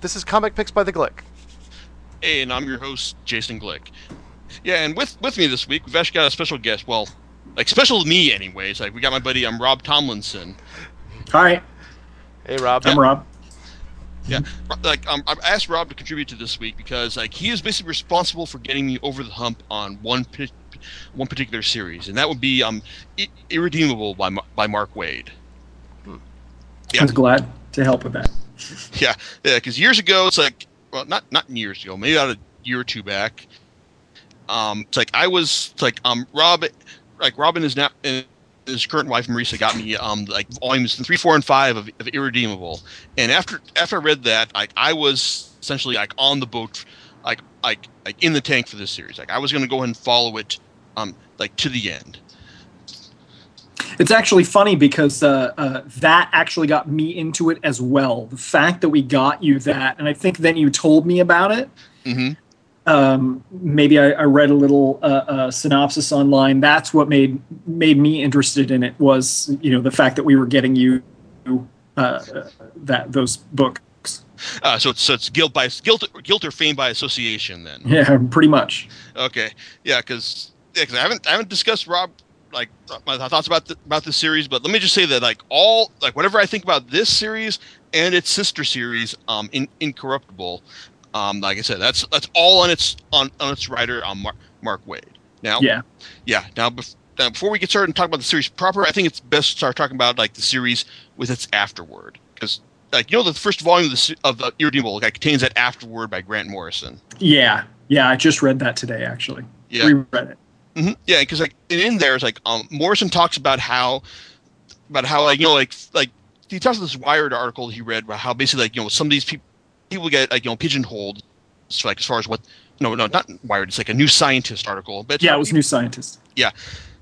This is Comic Picks by the Glick. Hey, and I'm your host, Jason Glick. Yeah, and with with me this week, we've actually got a special guest. Well, like special to me, anyways. Like we got my buddy, I'm um, Rob Tomlinson. Hi. Hey, Rob. I'm Rob. Yeah, like um, I asked Rob to contribute to this week because like he is basically responsible for getting me over the hump on one one particular series, and that would be um, Irredeemable by by Mark Waid. Hmm. Yeah. I was glad to help with that. Yeah, yeah, because years ago, it's like well, not not years ago, maybe about a year or two back. Um, it's like I was it's like um Rob, like Robin is now his current wife Marisa got me um like volumes three, four, and five of, of Irredeemable, and after after I read that, like I was essentially like on the boat, like like like in the tank for this series. Like I was going to go ahead and follow it, um like to the end. It's actually funny because uh, uh, that actually got me into it as well. The fact that we got you that, and I think then you told me about it. Mm-hmm. Um, maybe I, I, read a little uh, uh, synopsis online. That's what made made me interested in it. Was you know the fact that we were getting you uh, that those books. Uh, so it's so it's guilt by guilt guilt or fame by association then. Yeah, pretty much. Okay, yeah, because yeah, cause I haven't I haven't discussed Rob like my thoughts about the, about the series, but let me just say that like all like whatever I think about this series and its sister series, um, in, Incorruptible, um, like I said, that's that's all on its on, on its writer, um, Mark, Mark Waid. Now, yeah, yeah. Now, bef- now, before we get started and talk about the series proper, I think it's best to start talking about like the series with its afterword, because like you know the first volume of the of the Irredeemable like contains that afterword by Grant Morrison. Yeah, yeah. I just read that today, actually. Yeah, reread it. Mm-hmm. Yeah, because like in there, it's like um, Morrison talks about how about how like you know like like he talks about this Wired article he read about how basically like you know some of these people people get like you know pigeonholed, so like as far as what no no not Wired, it's like a New Scientist article. But yeah, it was New Scientist. Yeah,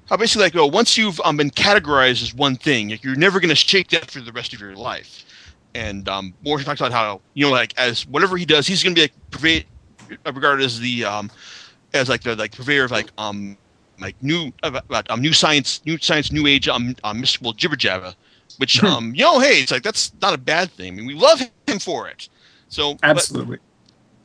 how basically like well once you've um, been categorized as one thing, you're never going to shake that for the rest of your life. And um, Morrison talks about how you know like as whatever he does, he's going to be like pervade, regarded as the um, as like the like purveyor of like um like new about um new science new science new age um, um mystical jibber jabber which hmm. um you know hey it's like that's not a bad thing. I mean we love him for it. So absolutely.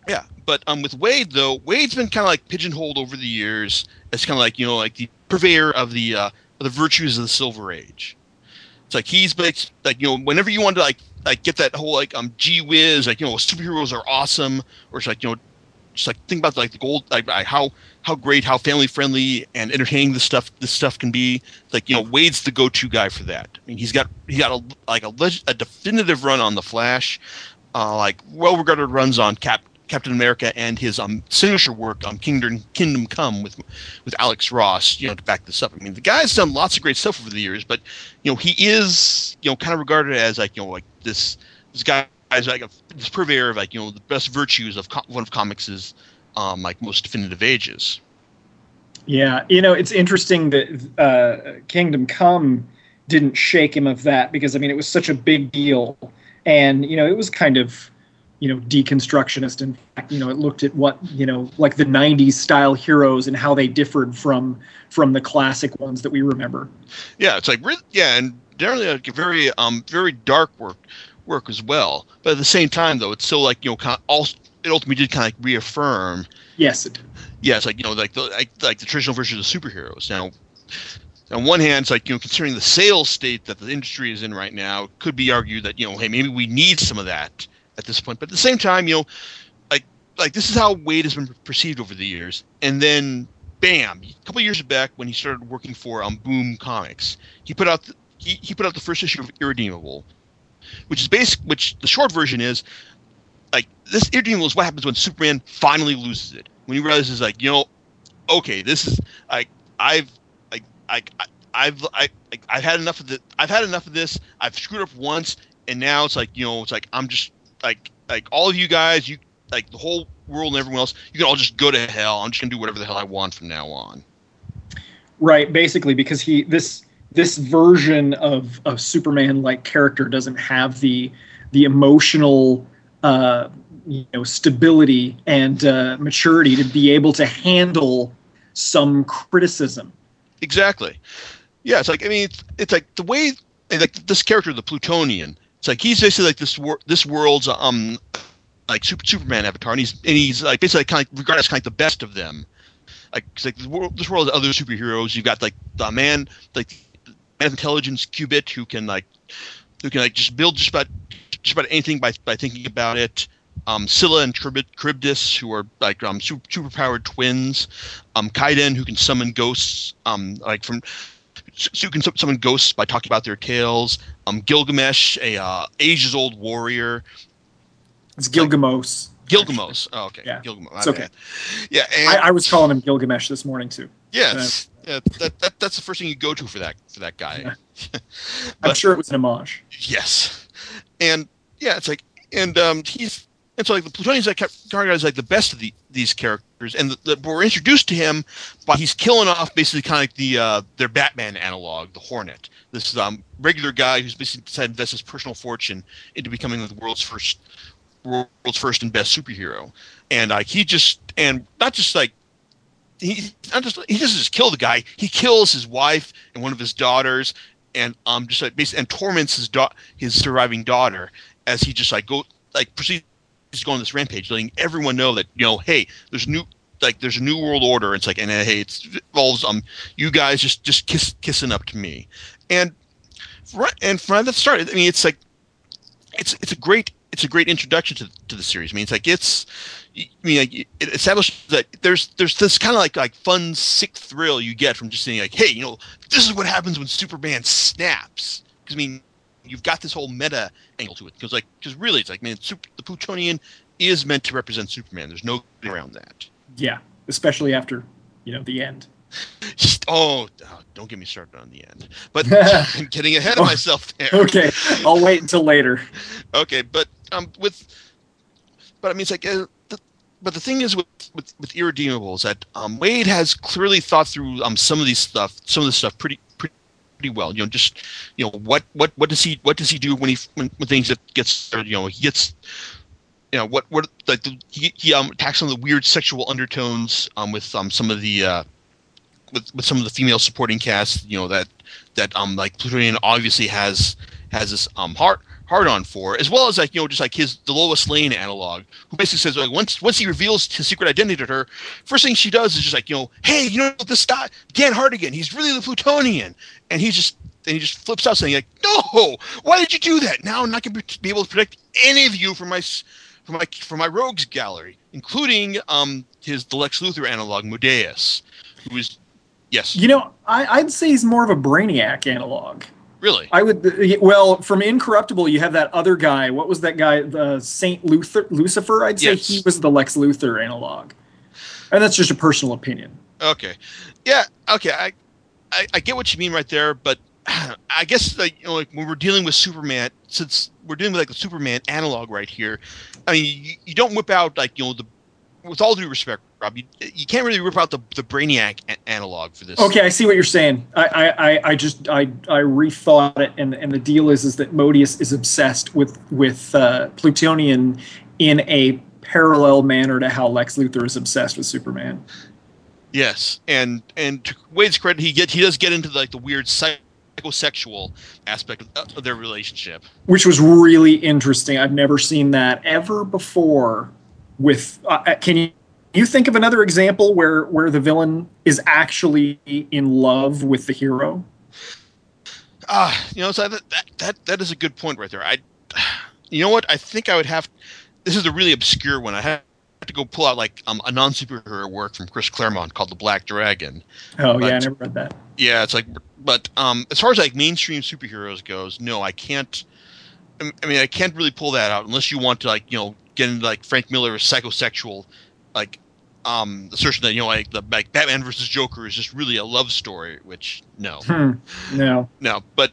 But, yeah but um with Waid though Waid's been kind of like pigeonholed over the years as kind of like you know like the purveyor of the uh of the virtues of the silver age. It's like he's like like you know whenever you want to like like get that whole like um gee whiz like you know superheroes are awesome or it's like you know just like think about like the gold like how how great how family friendly and entertaining this stuff this stuff can be. Like you know Waid's the go-to guy for that. I mean he's got he got a like a, a definitive run on the flash. Uh, like well regarded runs on cap captain america and his um signature work on kingdom kingdom come with with alex ross you know to back this up. I mean the guy's done lots of great stuff over the years but you know he is you know kind of regarded as like you know like this this guy as like a, this purveyor of like you know the best virtues of co- one of comics' um, like most definitive ages. Yeah, you know it's interesting that uh, Kingdom Come didn't shake him of that because I mean it was such a big deal, and you know it was kind of you know deconstructionist. In fact, you know it looked at what you know like the '90s style heroes and how they differed from from the classic ones that we remember. Yeah, it's like yeah, and generally like a very um very dark work work as well. But at the same time, though, it's still like you know, kind of also it ultimately did kind of like reaffirm. Yes. It, yeah, it's like you know, like the like, like the traditional version of superheroes. Now, on one hand, it's like you know, considering the sales state that the industry is in right now, could be argued that you know, hey, maybe we need some of that at this point. But at the same time, you know, like like this is how Waid has been perceived over the years, and then bam, a couple years back when he started working for um, Boom Comics, he put out the, he, he put out the first issue of Irredeemable, which is basic. Which the short version is like this. Irredeemable is what happens when Superman finally loses it. When he realizes, like, you know, okay, this is like I've like I, I've I, like, I've had enough of this. I've had enough of this. I've screwed up once, and now it's like you know, it's like I'm just like like all of you guys, you like the whole world and everyone else, you can all just go to hell. I'm just gonna do whatever the hell I want from now on. Right, basically, because he this this version of of Superman like character doesn't have the the emotional uh, you know stability and uh, maturity to be able to handle some criticism. Exactly. Yeah, it's like I mean, it's, it's like the way like this character, the Plutonian. It's like he's basically like this wor- this world's um like super, Superman avatar, and he's and he's like basically kind of regarded as kind of the best of them. Like, 'cause, like this world, this world of other superheroes, you've got like the man, like man of intelligence, Qubit, who can like who can like just build just about just about anything by by thinking about it. Um, Scylla and Charybd- Charybdis, who are like um super superpowered twins. Um, Kaidan, who can summon ghosts. Um, like from who can summon ghosts by talking about their tales. Um, Gilgamesh, a uh, ages old warrior. It's Gilgamos. Gilgamesh. Oh, okay. Yeah, Gilgamos. it's okay. Yeah, and I, I was calling him Gilgamesh this morning too. yes, yeah, that, that that's the first thing you go to for that for that guy. Yeah. I'm sure it was an homage. Yes, and yeah, it's like, and um, he's and so like the Plutonian's like regarded as like the best of the, these characters, and the, the, we're introduced to him by he's killing off basically kind of like the uh, their Batman analog, the Hornet. This um, regular guy who's basically decided to invest his personal fortune into becoming the world's first world's first and best superhero, and like he just and not just like he not just he doesn't just kill the guy, he kills his wife and one of his daughters, and um just like basically and torments his da- his surviving daughter as he just like go like proceeds to go on this rampage, letting everyone know that you know, hey, there's new like there's a new world order. It's like and uh, hey, it involves um you guys just just kiss kissing up to me, and right and from the start, I mean, it's like it's it's a great it's a great introduction to to the series. I mean, it's like it's I mean, like, it establishes that there's there's this kind of like like fun sick thrill you get from just saying like, hey, you know, this is what happens when Superman snaps. Because I mean, you've got this whole meta angle to it. Because like, because really, it's like, man, super, the Plutonian is meant to represent Superman. There's no around that. Yeah, especially after you know the end. Just, oh, oh, don't get me started on the end. But I'm getting ahead of oh, myself there. Okay, I'll wait until later. okay, but um, with, but I mean, it's like, uh, the, but the thing is with with, with irredeemables that um, Waid has clearly thought through um some of these stuff, some of this stuff pretty pretty well. You know, just you know what what what does he what does he do when he when, when things that gets you know he gets. You know what? What like the, he he um attacks on the weird sexual undertones um with um some of the uh with, with some of the female supporting cast. You know that that um like Plutonian obviously has has this um heart hard on for, as well as like you know just like his the Lois Lane analog, who basically says like once once he reveals his secret identity to her, first thing she does is just like you know hey you know this guy Dan Hardigan he's really the Plutonian, and he just and he just flips out saying like no! Why did you do that? Now I'm not to be able to protect any of you from my from my from my rogues gallery, including um his the Lex Luthor analog Modeus, who is yes. You know, I, I'd say he's more of a Brainiac analog. Really I would. Well, from Incorruptible, you have that other guy. What was that guy? The Saint Luther, Lucifer. I'd say Yes. he was the Lex Luthor analog, and that's just a personal opinion. Okay. Yeah. Okay. I, I, I get what you mean right there, but I guess like you know like when we're dealing with Superman, since we're dealing with like the Superman analog right here, I mean you, you don't whip out like you know the with all due respect, Rob, you, you can't really rip out the the Brainiac a- analog for this. Okay, I see what you're saying. I, I, I, just I, I rethought it, and and the deal is is that Modeus is obsessed with with uh, Plutonian in a parallel manner to how Lex Luthor is obsessed with Superman. Yes, and and to Waid's credit, he get he does get into like the weird psychosexual aspect of their relationship. which was really interesting. I've never seen that ever before. With uh, uh, can you you think of another example where where the villain is actually in love with the hero? Ah, you know, so that, that that that is a good point right there. I, you know what? I think I would have. This is a really obscure one. I have to go pull out like um, a non superhero work from Chris Claremont called The Black Dragon. Oh yeah, I never read that. Yeah, it's like, but um, as far as like mainstream superheroes goes, no, I can't. I mean, I can't really pull that out unless you want to like you know get into like Frank Miller's psychosexual, like um assertion that you know like the like Batman versus Joker is just really a love story, which no. Hmm. No. No, but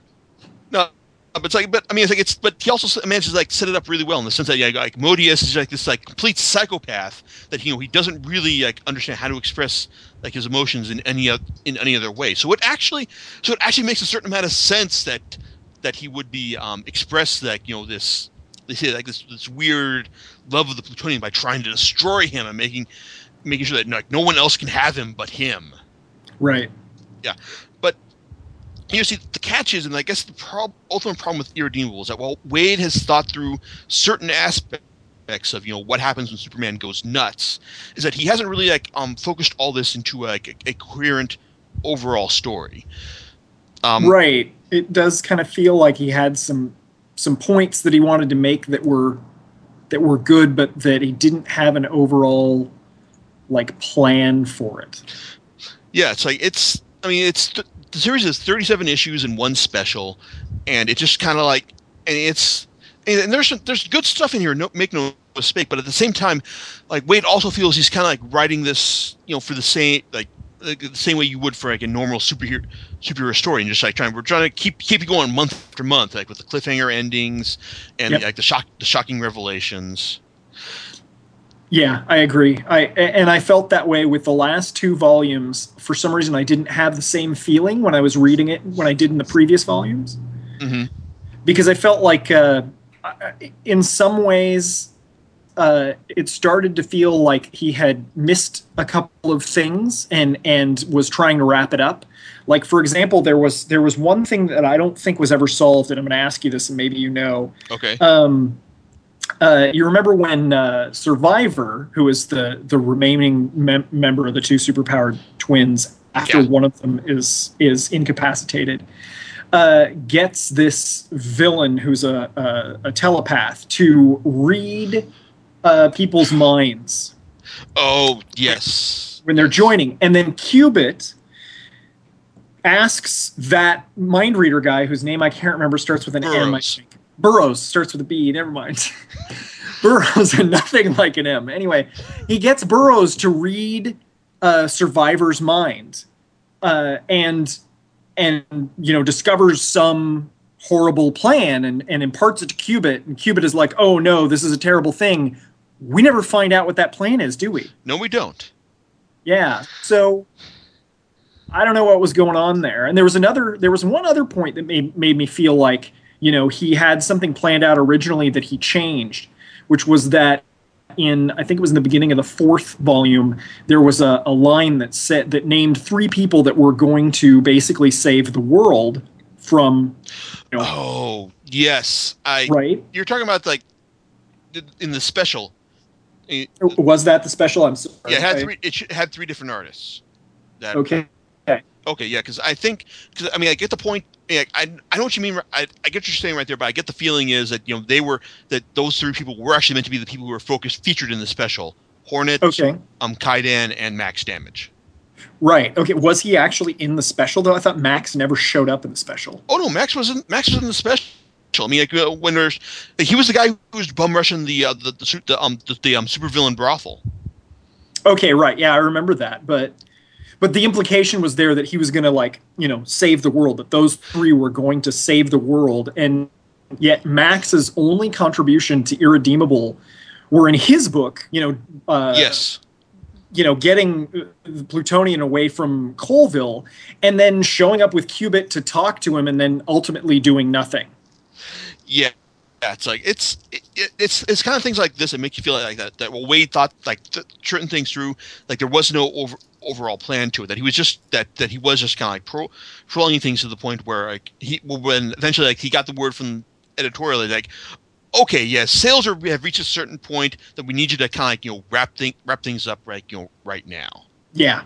no, but it's like, but I mean, it's like it's, but he also manages to like set it up really well in the sense that yeah, like Modeus is like this like complete psychopath that you know he doesn't really like understand how to express like his emotions in any oth- in any other way. So it actually, so it actually makes a certain amount of sense that that he would be um express like you know this like this this weird love of the Plutonian by trying to destroy him and making making sure that like no one else can have him but him Right. Yeah, but you see the catch is and i guess the prob- ultimate problem with irredeemable is that while waid has thought through certain aspects aspects of you know what happens when Superman goes nuts is that he hasn't really like um focused all this into like a, a coherent overall story. Um, right. It does kind of feel like he had some some points that he wanted to make that were that were good, but that he didn't have an overall like plan for it. Yeah, it's like it's. I mean, it's th- the series is 37 issues and one special, and it just kind of like, and it's and there's there's good stuff in here. No, make no mistake, but at the same time, like Waid also feels he's kind of like writing this, you know, for the same like the same way you would for like a normal superhero superhero story, and just like trying we're trying to keep keep it going month after month, like with the cliffhanger endings and Yep. like the shock the shocking revelations. Yeah, I agree. I and I felt that way with the last two volumes. For some reason, I didn't have the same feeling when I was reading it when I did in the previous volumes, hmm because I felt like, uh, in some ways, uh, it started to feel like he had missed a couple of things and and was trying to wrap it up. Like for example, there was there was one thing that I don't think was ever solved, and I'm going to ask you this, and maybe you know. Okay. Um, uh, you remember when uh, Survivor, who is the the remaining mem- member of the two superpowered twins, after Yeah. one of them is is incapacitated, uh, gets this villain who's a a, a telepath to read uh, people's minds Oh yes. when they're joining, and then Qubit asks that mind reader guy whose name I can't remember starts with an M. I think. Burroughs starts with a B. Never mind. Burroughs and nothing like an M. Anyway, he gets Burroughs to read uh, Survivor's mind, uh, and and you know discovers some horrible plan and and imparts it to Qubit, and Qubit is like, "Oh no, this is a terrible thing." We never find out what that plan is, do we? No, we don't. Yeah. So I don't know what was going on there. And there was another there was one other point that made made me feel like, you know, he had something planned out originally that he changed, which was that in I think it was in the beginning of the fourth volume, there was a, a line that said that named three people that were going to basically save the world from you know, Oh yes, I. right? You're talking about like in the special. It, Was that the special? I'm sorry. yeah, it had three. It had three different artists. That, Okay. Okay, yeah, because I think, because I mean, I get the point. Yeah, I, I know what you mean. I, I get what you're saying right there, but I get the feeling is that you know they were that those three people were actually meant to be the people who were focused featured in the special. Hornet, Okay. um, Kaidan, and Max Damage. Right. Okay. Was he actually in the special though? I thought Max never showed up in the special. Oh no, Max wasn't. Max was in the special. I mean, like, uh, when there's, he was the guy who was bum rushing the uh, the, the, the um the, the um supervillain brothel. Okay, right. Yeah, I remember that. But but the implication was there that he was going to like, you know, save the world, that those three were going to save the world and yet Max's only contribution to Irredeemable were in his book, you know, uh yes. you know, getting uh, the Plutonian away from Coalville and then showing up with Qubit to talk to him and then ultimately doing nothing. Yeah, yeah, it's like it's it, it- it's it's kind of things like this that make you feel like that. That well, Waid thought like th- certain things through. Like there was no over, overall plan to it. That he was just that that he was just kind of like pro, prolonging things to the point where like he well, when eventually like he got the word from editorially like. Okay, yes, sales are have reached a certain point that we need you to kind of like you know wrap thing wrap things up right you know right now. Yeah.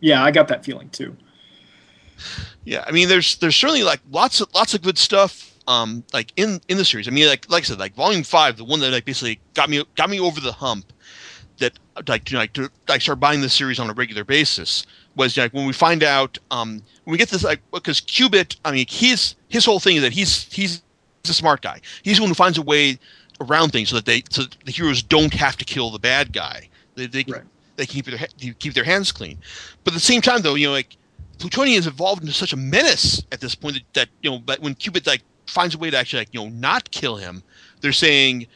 Yeah, I got that feeling too. Yeah, I mean, there's there's certainly like lots of lots of good stuff. Um, like in in the series. I mean, like like I said, like Volume Five, the one that like basically got me got me over the hump. That like to like to like start buying the series on a regular basis was like when we find out um when we get this like because Qubit. I mean, his his whole thing is that he's he's a smart guy. He's the one who finds a way around things so that they so that the heroes don't have to kill the bad guy. They they, Right. they keep their keep their hands clean. But at the same time, though, you know, like Plutonian has evolved into such a menace at this point that, that you know, but when Qubit like finds a way to actually like you know not kill him, they're saying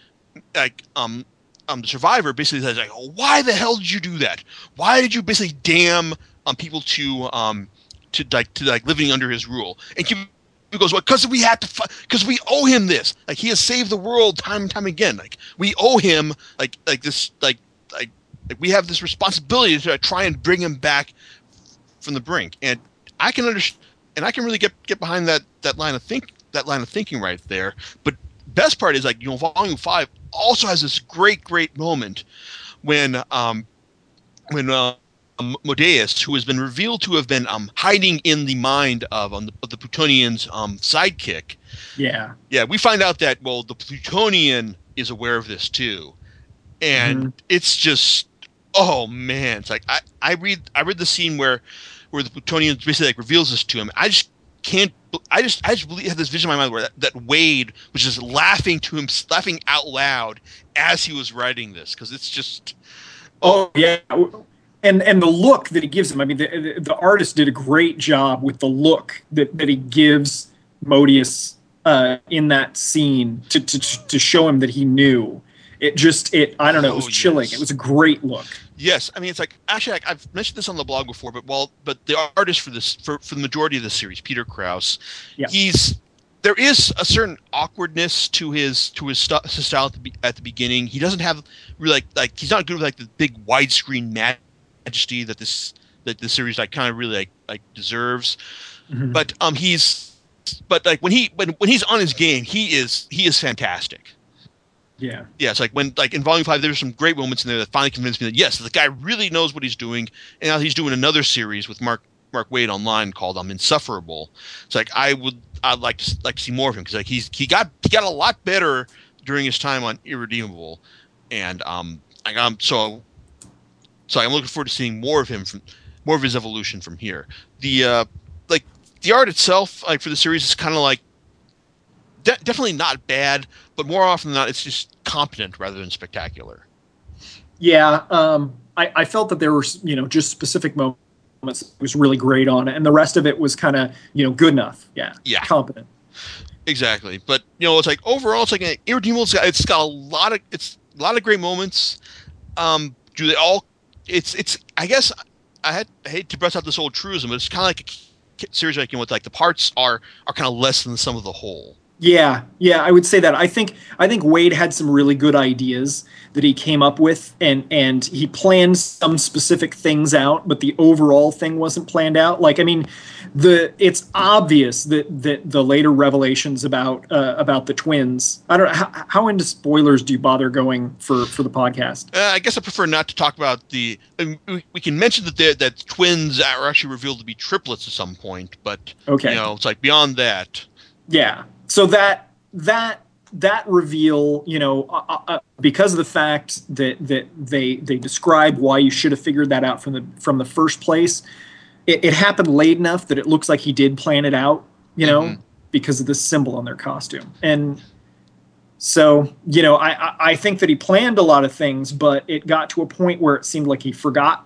like um um the survivor basically says like oh, why the hell did you do that? Why did you basically damn um people to um to like to like living under his rule? And Qubit goes well because we had to because we owe him this. Like he has saved the world time and time again. Like we owe him like like this like like like we have this responsibility to try and bring him back from the brink. And i can understand and i can really get get behind that that line of think that line of thinking right there but best part is like you know volume five also has this great great moment when um when uh Modeus, who has been revealed to have been um, hiding in the mind of, um, the, of the Plutonian's um, sidekick. Yeah. Yeah, we find out that, well, the Plutonian is aware of this too. And Mhm. it's just, oh man. It's like, I, I read I read the scene where where the Plutonian basically like reveals this to him. I just can't, I just, I just believe, have this vision in my mind where that, that Waid was just laughing to him, laughing out loud as he was writing this. Cause it's just, Oh yeah, and and the look that he gives him. I mean, the the artist did a great job with the look that that he gives Modeus uh, in that scene to, to to show him that he knew. It just it I don't know. It was Oh, chilling. yes. It was a great look. Yes, I mean it's like actually I've mentioned this on the blog before, but well, but the artist for this for, for the majority of the series, Peter Krause, Yeah. he's there is a certain awkwardness to his to his, st- his style at the, be- at the beginning. He doesn't have really like like he's not good with like the big widescreen majesty that this that the series like kind of really like like deserves. Mhm. But um he's but like when he when when he's on his game, he is he is fantastic yeah, yeah, it's like when like in volume five, there's some great moments in there that finally convinced me that yes, the guy really knows what he's doing, and now he's doing another series with Mark Mark Waid online called "I'm Insufferable. It's like I would I'd like to like to see more of him because like he's he got he got a lot better during his time on Irredeemable, and um I um so so I'm looking forward to seeing more of him from more of his evolution from here. The uh like the art itself like for the series is kind of like de- definitely not bad, but more often than not, it's just competent rather than spectacular. yeah. Um, I I felt that there were you know just specific moments it was really great on it, and the rest of it was kind of you know good enough. Yeah, Yeah. competent. Exactly, but you know, it's like overall, it's like an irredeemable. It's got, it's got a lot of it's a lot of great moments. Um, do they all? It's it's. I guess I had I hate to brush out this old truism, but it's kind of like a series you with like the parts are are kind of less than the sum of the whole. Yeah, yeah, I would say that. I think I think Waid had some really good ideas that he came up with, and and he planned some specific things out, but the overall thing wasn't planned out. Like, I mean, the it's obvious that that the later revelations about uh, about the twins. I don't know how, how into spoilers do you bother going for for the podcast. Uh, I guess I prefer not to talk about the. I mean, we, can mention that that twins are actually revealed to be triplets at some point, but Okay. you know, it's like beyond that. Yeah. So that that that reveal, you know, uh, uh, because of the fact that that they they describe why you should have figured that out from the from the first place, it, it happened late enough that it looks like he did plan it out, you know, Mhm. because of the symbol on their costume. And so, you know, I, I I think that he planned a lot of things, but it got to a point where it seemed like he forgot, uh,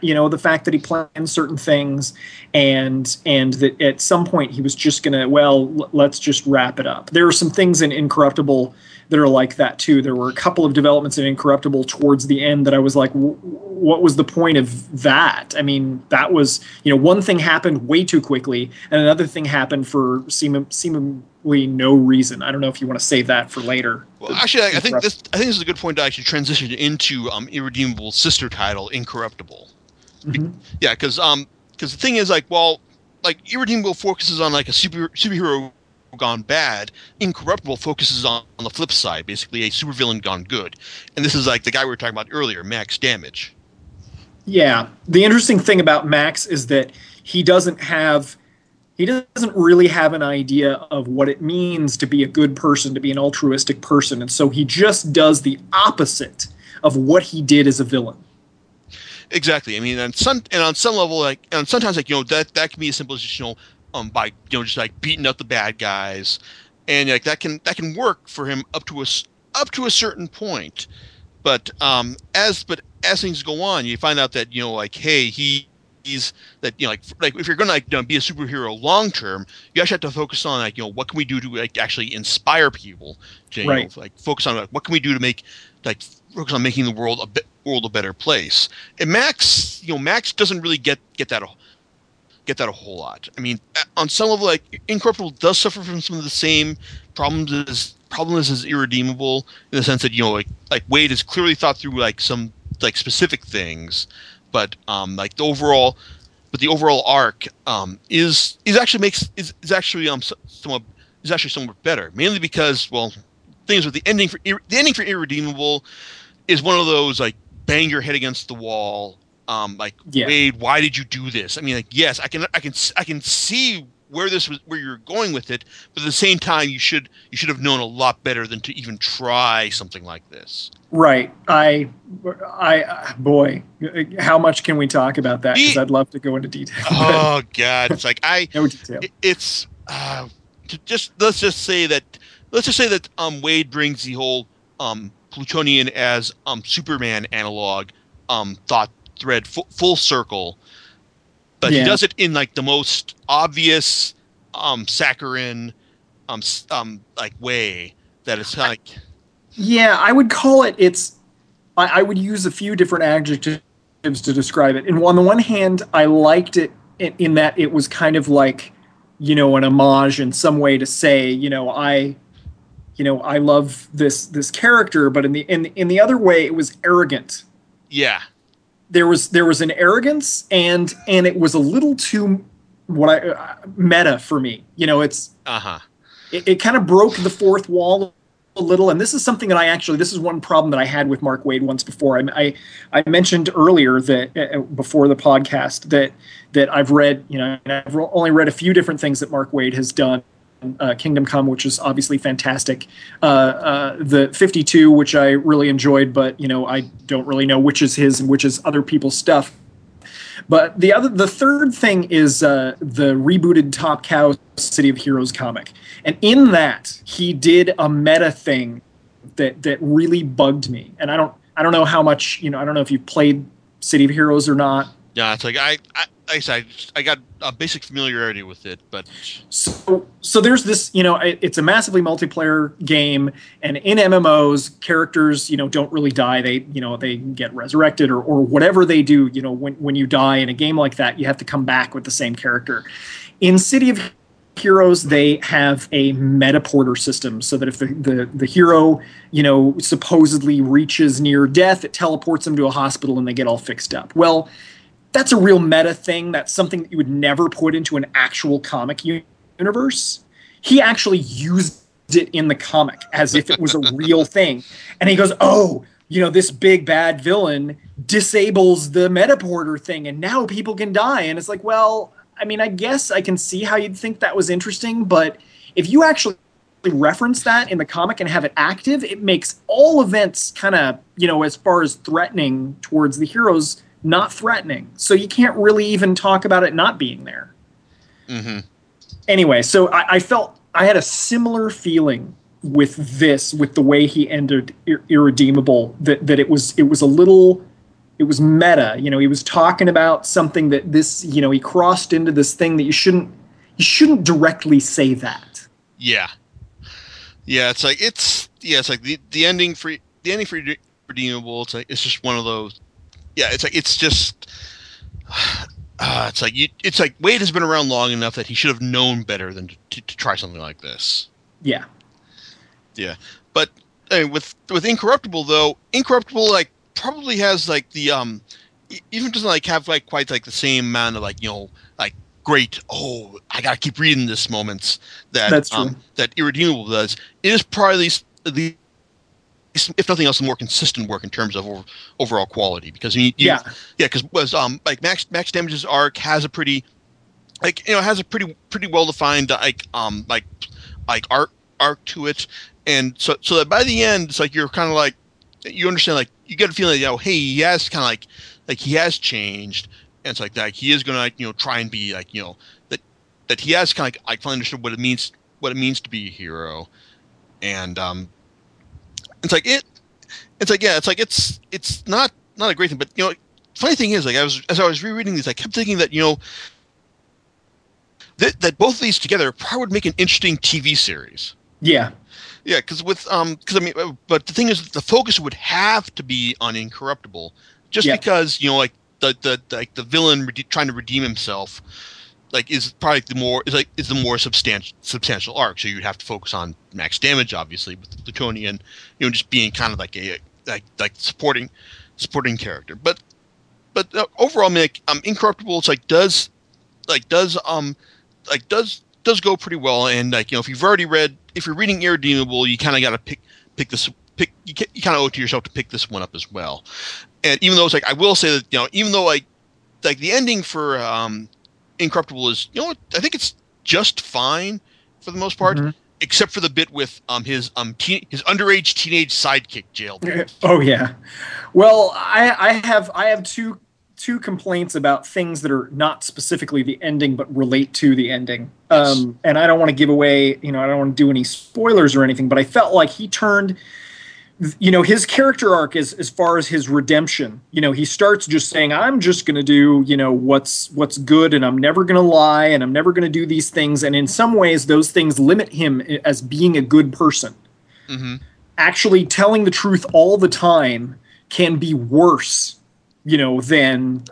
you know, the fact that he planned certain things, and and that at some point he was just gonna, well, l- let's just wrap it up. There are some things in Incorruptible that are like that too. There were a couple of developments in Incorruptible towards the end that I was like, w- what was the point of that? I mean, that was, you know, one thing happened way too quickly, and another thing happened for seem- seemingly no reason. I don't know if you want to save that for later. Well, actually, I, I think this I think this is a good point to actually transition into um, irredeemable sister title, Incorruptible. Mhm. Yeah, because um, because the thing is like, well, like irredeemable focuses on like a super superhero gone bad. Incorruptible focuses on, on the flip side, basically a supervillain gone good. And this is like the guy we were talking about earlier, Max Damage. Yeah. The interesting thing about Max is that he doesn't have he doesn't really have an idea of what it means to be a good person, to be an altruistic person, and so he just does the opposite of what he did as a villain. Exactly. I mean, on some and on some level, like, and sometimes like you know that that can be as simple as just you know, um, by you know just like beating up the bad guys, and like that can that can work for him up to a up to a certain point, but um, as but as things go on, you find out that you know like hey he he's that you know like like if you're gonna like you know, be a superhero long term, you actually have to focus on like you know what can we do to like actually inspire people to you know, Right. like focus on like what can we do to make like focus on making the world a bit world a better place. And Max, you know, Max doesn't really get get that a, get that a whole lot. I mean, on some level, like Incorruptible does suffer from some of the same problems as problems as Irredeemable in the sense that you know, like like Waid has clearly thought through like some like specific things, but um, like the overall. But the overall arc um, is is actually makes is, is actually um somewhat is actually somewhat better, mainly because well, things with the ending for the ending for Irredeemable is one of those like bang your head against the wall. Um, like Yeah. Waid, why did you do this? I mean, like yes, I can I can I can see where this was where you're going with it, but at the same time, you should you should have known a lot better than to even try something like this. Right. I, I, boy, how much can we talk about that? Because I'd love to go into detail. Oh God, it's like I no detail. it- it's uh, to just let's just say that let's just say that um Waid brings the whole um Plutonian as um Superman analog um thought thread full, full circle, but Yeah. he does it in like the most obvious um saccharine um um like way that it's kind of like Yeah, I would call it. It's. I, I would use a few different adjectives to describe it. And on the one hand, I liked it in, in that it was kind of like, you know, an homage in some way to say, you know, I, you know, I love this this character, but in the in in the other way, it was arrogant. yeah There was there was an arrogance, and and it was a little too what I uh, meta for me. You know, it's uh huh it, it kind of broke the fourth wall a little and this is something that i actually this is one problem that i had with mark waid once before i i, I mentioned earlier that uh, before the podcast that that i've read you know and i've only read a few different things that mark waid has done uh, Kingdom Come, which is obviously fantastic. Uh, uh, the 52, which I really enjoyed, but you know I don't really know which is his and which is other people's stuff. But the other, the third thing is uh, the rebooted Top Cow City of Heroes comic, and in that he did a meta thing that that really bugged me. And I don't, I don't know how much you know. I don't know if you've played City of Heroes or not. yeah it's like I I I said I got a basic familiarity with it, but So, so there's this, you know, it, it's a massively multiplayer game, and in MMOs, characters, you know, don't really die. They, you know, they get resurrected or, or whatever they do. You know, when when you die in a game like that, you have to come back with the same character. In City of Heroes, they have a meta porter system, so that if the, the the hero, you know, supposedly reaches near death, it teleports them to a hospital and they get all fixed up. Well, that's a real meta thing. That's something that you would never put into an actual comic universe. He actually used it in the comic as if it was a real thing. And he goes, Oh, you know, this big bad villain disables the metaporter thing, and now people can die. And it's like, well, I mean, I guess I can see how you'd think that was interesting, but if you actually reference that in the comic and have it active, it makes all events kind of, you know, as far as threatening towards the heroes, not threatening. So you can't really even talk about it not being there. hmm Anyway, so I, I felt I had a similar feeling with this, with the way he ended Ir- irredeemable. That that it was it was a little, it was meta. You know, he was talking about something that this, you know, he crossed into this thing that you shouldn't you shouldn't directly say that. Yeah, yeah. It's like it's yeah. It's like the the ending for the ending for redeemable. It's like it's just one of those. Yeah, it's like it's just. Uh, it's like you. It's like Waid has been around long enough that he should have known better than to, to, to try something like this. Yeah. Yeah, but I mean, with with Incorruptible though, Incorruptible like probably has like the um, even doesn't like have like quite like the same amount of like you know like great oh I gotta keep reading this moments that That's true. um that Irredeemable does. It is probably the if nothing else, the more consistent work in terms of over, overall quality. Because you, you Yeah. yeah, because was um like Max Max Damage's arc has a pretty like you know has a pretty pretty well defined like um like like arc arc to it, and so so that by the end it's like you're kind of like you understand like you get a feeling that, you know hey he has kind of like like he has changed and it's like that he is gonna like you know try and be like you know that that he has kind of like, I finally understood what it means what it means to be a hero, and um it's like it it's like yeah it's like it's it's not not a great thing but you know funny thing is like i was as i was rereading these i kept thinking that you know that, that both of these together probably would make an interesting tv series Yeah. yeah because with um because i mean uh, but the thing is the focus would have to be on incorruptible just Yeah. because you know like the the like the villain rede- trying to redeem himself like is probably the more is like is the more substantial substantial arc. So you'd have to focus on max damage, obviously, with the Plutonian, you know, just being kind of like a like like supporting supporting character. But but overall, I mean, like, um, incorruptible. It's like does like does um like does does go pretty well. And like you know, if you've already read, if you're reading Irredeemable, you kind of got to pick pick this pick you, you kind of owe it to yourself to pick this one up as well. And even though it's like I will say that you know even though like like the ending for um, Incorruptible is you know what, I think it's just fine for the most part, Mhm. except for the bit with um his um teen, his underage teenage sidekick jailed. Oh yeah. Well, I, I have I have two two complaints about things that are not specifically the ending but relate to the ending. Yes. Um, and I don't want to give away, you know, I don't want to do any spoilers or anything, but I felt like he turned you know his character arc is as far as his redemption you know he starts just saying i'm just going to do you know what's what's good and i'm never going to lie and i'm never going to do these things and in some ways those things limit him as being a good person hmm actually telling the truth all the time can be worse, you know, than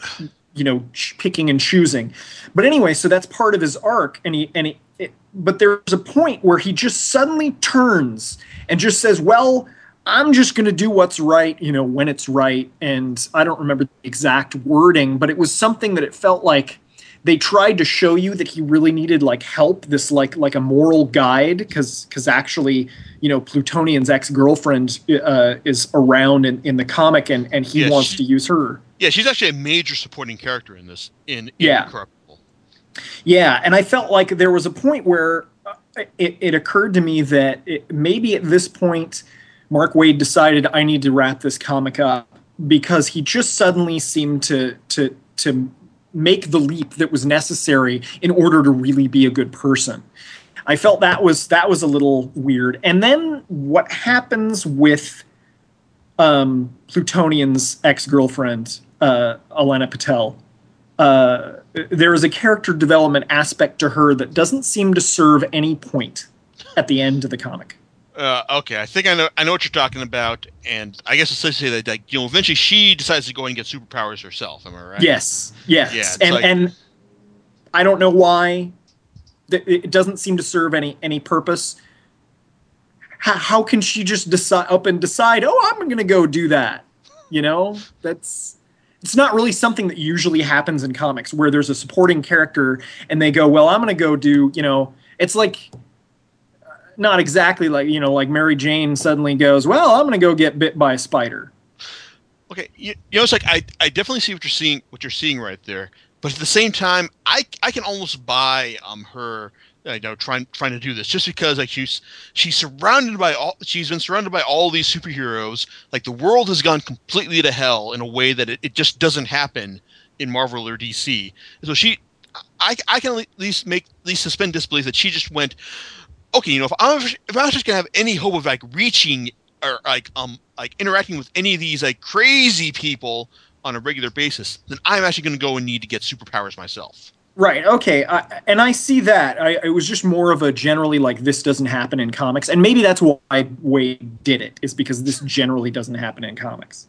you know picking and choosing. But anyway, so that's part of his arc, and he and he. It, but there's a point where he just suddenly turns and just says, "Well, I'm just going to do what's right, you know, when it's right." And I don't remember the exact wording, but it was something that it felt like they tried to show you that he really needed like help this like like a moral guide because because actually you know plutonian's ex-girlfriend uh, is around in, in the comic and and he Yeah, wants she- to use her Yeah, she's actually a major supporting character in this in Yeah. Incorruptible. yeah and i felt like there was a point where uh, it, it occurred to me that it, maybe at this point mark waid decided i need to wrap this comic up because he just suddenly seemed to to to make the leap that was necessary in order to really be a good person i felt that was that was a little weird and then what happens with um, plutonian's ex-girlfriend uh, alana patel uh, there is a character development aspect to her that doesn't seem to serve any point at the end of the comic. Uh, okay, I think I know I know what you're talking about, and I guess it's to say that like you know eventually she decides to go and get superpowers herself. Am I right? Yes, yes, Yeah, and like- and I don't know why it doesn't seem to serve any any purpose. How, how can she just decide up and decide? Oh, I'm going to go do that. You know, that's it's not really something that usually happens in comics where there's a supporting character and they go, well, I'm going to go do. You know, it's like not exactly like you know like Mary Jane suddenly goes, well, I'm going to go get bit by a spider. Okay, you, you know it's like I, I definitely see what you're seeing what you're seeing right there, but at the same time I I can almost buy um her you know trying trying to do this just because like she's she's surrounded by all she's been surrounded by all these superheroes like the world has gone completely to hell in a way that it, it just doesn't happen in Marvel or DC. So she I, I can at least make at least suspend disbelief that she just went okay you know if I'm if I'm just gonna have any hope of like reaching or like um like interacting with any of these like crazy people on a regular basis, then I'm actually going to go and need to get superpowers myself. Right. Okay. I, and I see that. I, it was just more of a generally like this doesn't happen in comics, and maybe that's why Waid did it is because this generally doesn't happen in comics.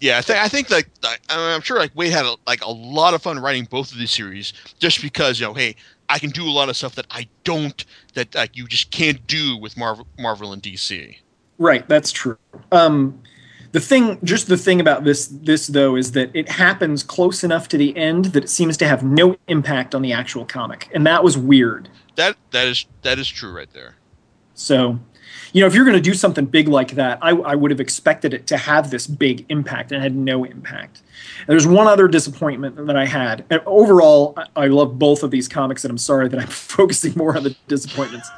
Yeah, I think I think like I- I'm sure like Waid had a, like a lot of fun writing both of these series just because you know hey I can do a lot of stuff that I don't that like you just can't do with Marvel Marvel and DC. Right. That's true. Um, the thing, just the thing about this, this though, is that it happens close enough to the end that it seems to have no impact on the actual comic, and that was weird. That that is that is true right there. So, you know, if you're going to do something big like that, I, I would have expected it to have this big impact, and had no impact. And there's one other disappointment that I had. And overall, I, I love both of these comics, and I'm sorry that I'm focusing more on the disappointments.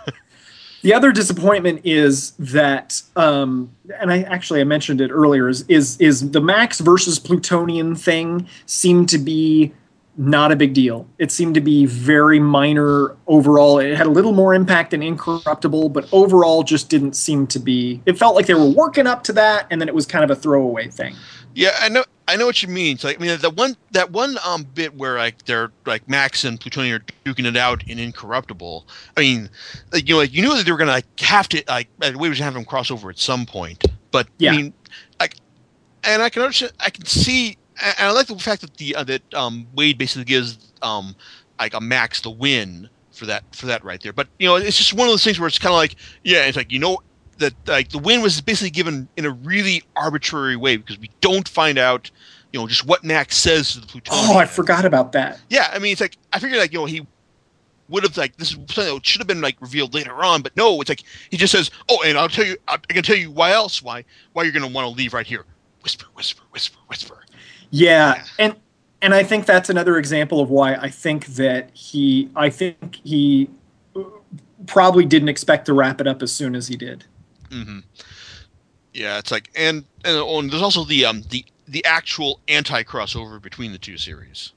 the other disappointment is that, um, and I actually I mentioned it earlier, is is is the Max versus Plutonian thing seemed to be not a big deal. It seemed to be very minor overall. It had a little more impact than Incorruptible, but overall just didn't seem to be. It felt like they were working up to that, and then it was kind of a throwaway thing. Yeah, I know. I know what you mean. So, I mean, that one that one um bit where like they're like Max and Plutonian are duking it out in Incorruptible. I mean, like, you know, like you knew that they were gonna like have to like we were gonna have them cross over at some point. But Yeah. I mean, like, and I can understand. I can see, and I like the fact that the uh, that um Waid basically gives um like a Max the win for that for that right there. But you know, it's just one of those things where it's kind of like, yeah, it's like you know that like the win was basically given in a really arbitrary way because we don't find out, you know, just what Max says to the Plutonian. Oh, I forgot about that. Yeah, I mean, it's like I figured like you know he would have like this is something that should have been like revealed later on, but no, it's like he just says, "Oh, and I'll tell you, I can tell you why else why why you're going to want to leave right here." Whisper, whisper, whisper, whisper. Yeah, and and I think that's another example of why I think that he I think he probably didn't expect to wrap it up as soon as he did. Mm-hmm. Yeah, it's like, and and, oh, there's also the um the the actual anti crossover between the two series.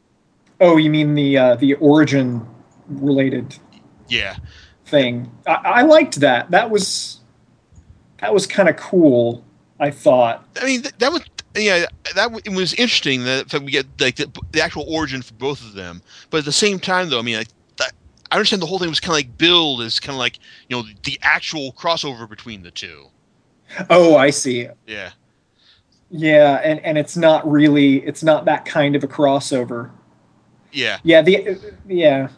Oh, you mean the uh, the origin related Yeah, thing? I, I liked that. That was that was kind of cool. I thought. I mean th- that was yeah that w- it was interesting that, we get like the, the actual origin for both of them, but at the same time though, I mean like that, I understand the whole thing was kind of like billed as kind of like you know the actual crossover between the two. Oh, I see. Yeah, Yeah, and and it's not really it's not that kind of a crossover. yeah, Yeah, the yeah.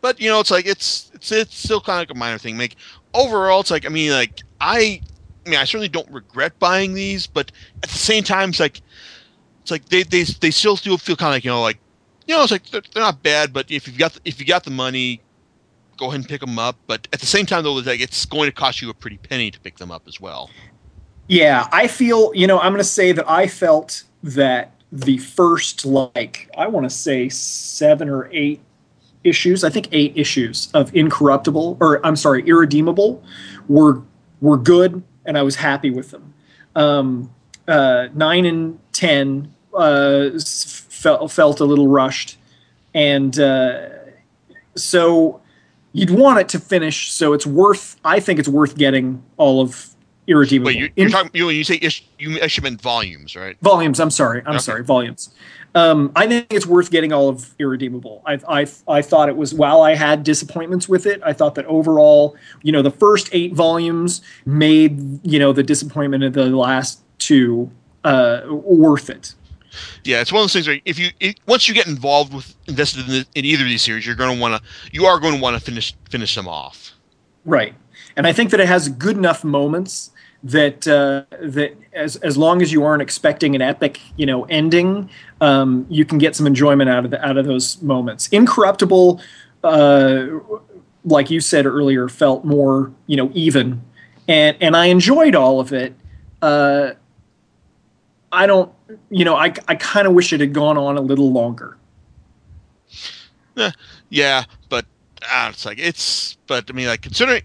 but you know it's like it's it's it's still kind of like a minor thing. Like overall, it's like I mean like I. I mean, I certainly don't regret buying these, but at the same time, it's like it's like they they, they still do feel kind of like you know like you know it's like they're, they're not bad, but if you've got the, if you got the money, go ahead and pick them up. But at the same time, though, it's like it's going to cost you a pretty penny to pick them up as well. Yeah, I feel, you know, I'm going to say that I felt that the first, like, I want to say seven or eight issues, I think eight issues of Incorruptible, or I'm sorry, Irredeemable, were were good, and I was happy with them. Um, uh, nine and ten uh, felt felt a little rushed, and uh, so you'd want it to finish. So it's worth. I think it's worth getting all of Irredeemable. Wait, you're, you're talking you you say ish, you actually meant volumes, right? volumes. I'm sorry. I'm Okay. sorry. Volumes. Um, I think it's worth getting all of Irredeemable. I, I, I thought it was, while I had disappointments with it, I thought that overall, you know, the first eight volumes made, you know, the disappointment of the last two uh, worth it. Yeah, it's one of those things where if you it, once you get involved with invested in, the, in either of these series, you're going to want to you are going to want to finish finish them off. Right. And I think that it has good enough moments that uh, that as as long as you aren't expecting an epic, you know, ending, um, you can get some enjoyment out of the, out of those moments. Incorruptible, uh, like you said earlier, felt more you know even, and and I enjoyed all of it. Uh, I don't, you know, I I kind of wish it had gone on a little longer. Yeah, but uh, it's like it's but I mean like considering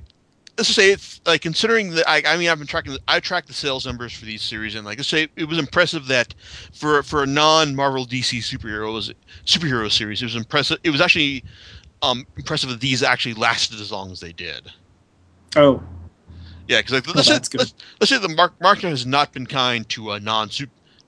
let's say it's like considering that I, I mean I've been tracking I tracked the sales numbers for these series and like let's say it was impressive that for for a non Marvel DC superhero superheroes superhero series it was impressive it was actually um impressive that these actually lasted as long as they did. Oh, Yeah, because like, Oh, let's, say, that's good. let's, let's say the mark, market has not been kind to a non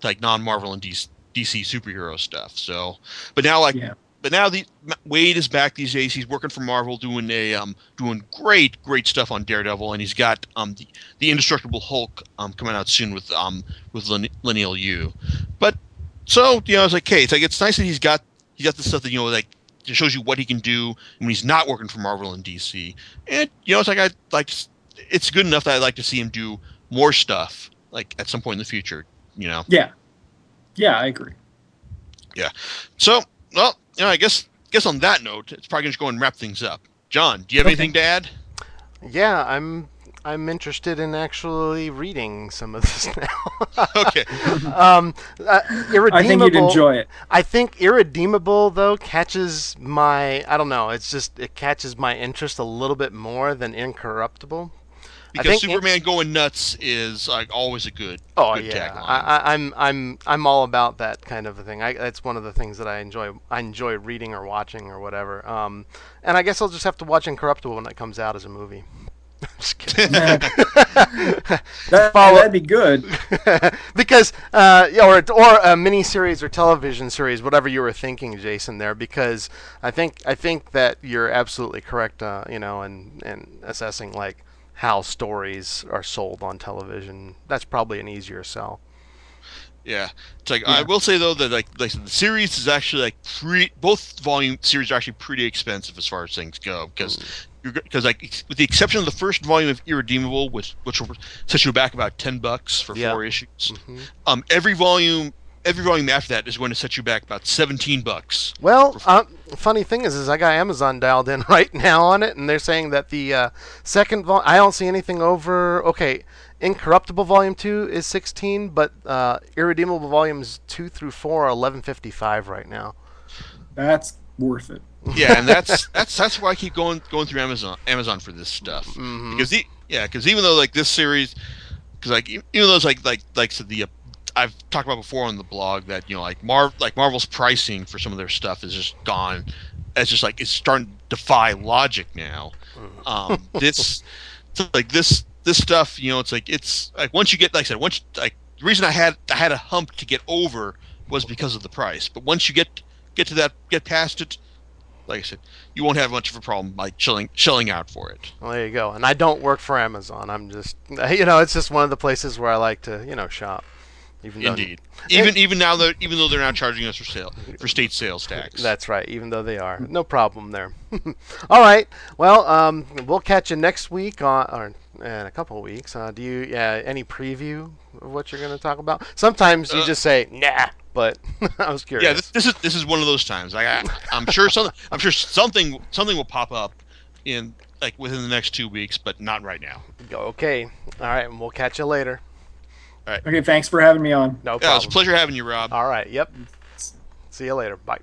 like non Marvel and DC, DC superhero stuff. So, but now like, Yeah. But now the Waid is back these days. He's working for Marvel, doing a um doing great great stuff on Daredevil, and he's got um the, the Indestructible Hulk um coming out soon with um with Lin- Leinil Yu. But so you know, it's like, okay, it's like it's nice that he's got he got the stuff that you know like. It shows you what he can do when he's not working for Marvel and DC, and you know it's like I like it's good enough that I'd like to see him do more stuff, like at some point in the future. You know. yeah, yeah, I agree. Yeah. So, well, you know, I guess guess on that note, it's probably going to go and wrap things up. John, do you have Okay. anything to add? Yeah, I'm I'm interested in actually reading some of this now. Okay. um, uh, irredeemable. I think you'd enjoy it. I think irredeemable though catches my I don't know. It's just it catches my interest a little bit more than incorruptible. I Because think in- Superman going nuts is like always a good, Oh good yeah, tagline. I, I, I'm I'm I'm all about that kind of a thing. I, that's one of the things that I enjoy. I enjoy reading or watching or whatever. Um, and I guess I'll just have to watch Incorruptible when it comes out as a movie. just kidding. that, that'd be good. because uh, yeah, or or a mini series or television series, whatever you were thinking, Jason. There, because I think I think that you're absolutely correct. Uh, you know, and and assessing like how stories are sold on television. That's probably an easier sell. yeah. It's like I will say though that like like the series is actually like pre both volume series are actually pretty expensive as far as things go because. Because like with the exception of the first volume of Irredeemable, which which will set you back about ten bucks for Yeah. four issues, Mhm. um, every volume every volume after that is going to set you back about seventeen bucks. Well, uh, funny thing is, is I got Amazon dialed in right now on it, and they're saying that the uh, second vol I don't see anything over. Okay, Incorruptible Volume Two is 16, but uh, Irredeemable Volumes Two through Four are 11.55 right now. That's worth it. Yeah, and that's that's that's why I keep going going through Amazon Amazon for this stuff Mhm. because the yeah because even though like this series because like even though it's like like like so the uh, I've talked about before on the blog that you know like Mar like Marvel's pricing for some of their stuff is just gone. It's just like it's starting to defy logic now. Um, this like this this stuff you know it's like it's like once you get like I said once like the reason I had I had a hump to get over was because of the price. But once you get get to that get past it, like I said, you won't have much of a problem like chilling shelling out for it. Well, there you go. And I don't work for Amazon. I'm just, you know, it's just one of the places where I like to, you know, shop. Even though- Indeed. Even even now that even though they're now charging us for sale for state sales tax. That's right. Even though they are, no problem there. All right. Well, um, we'll catch you next week on, or in a couple of weeks. Uh, do you, yeah, any preview of what you're going to talk about? Sometimes you Uh, just say nah, but I was curious. yeah, this, this is this is one of those times. Like I, I'm sure something I'm sure something something will pop up in like within the next two weeks, but not right now. okay. All right, and we'll catch you later. Okay, thanks for having me on. No Yeah, it was a pleasure having you, Rob. All right. Yep. See you later. Bye.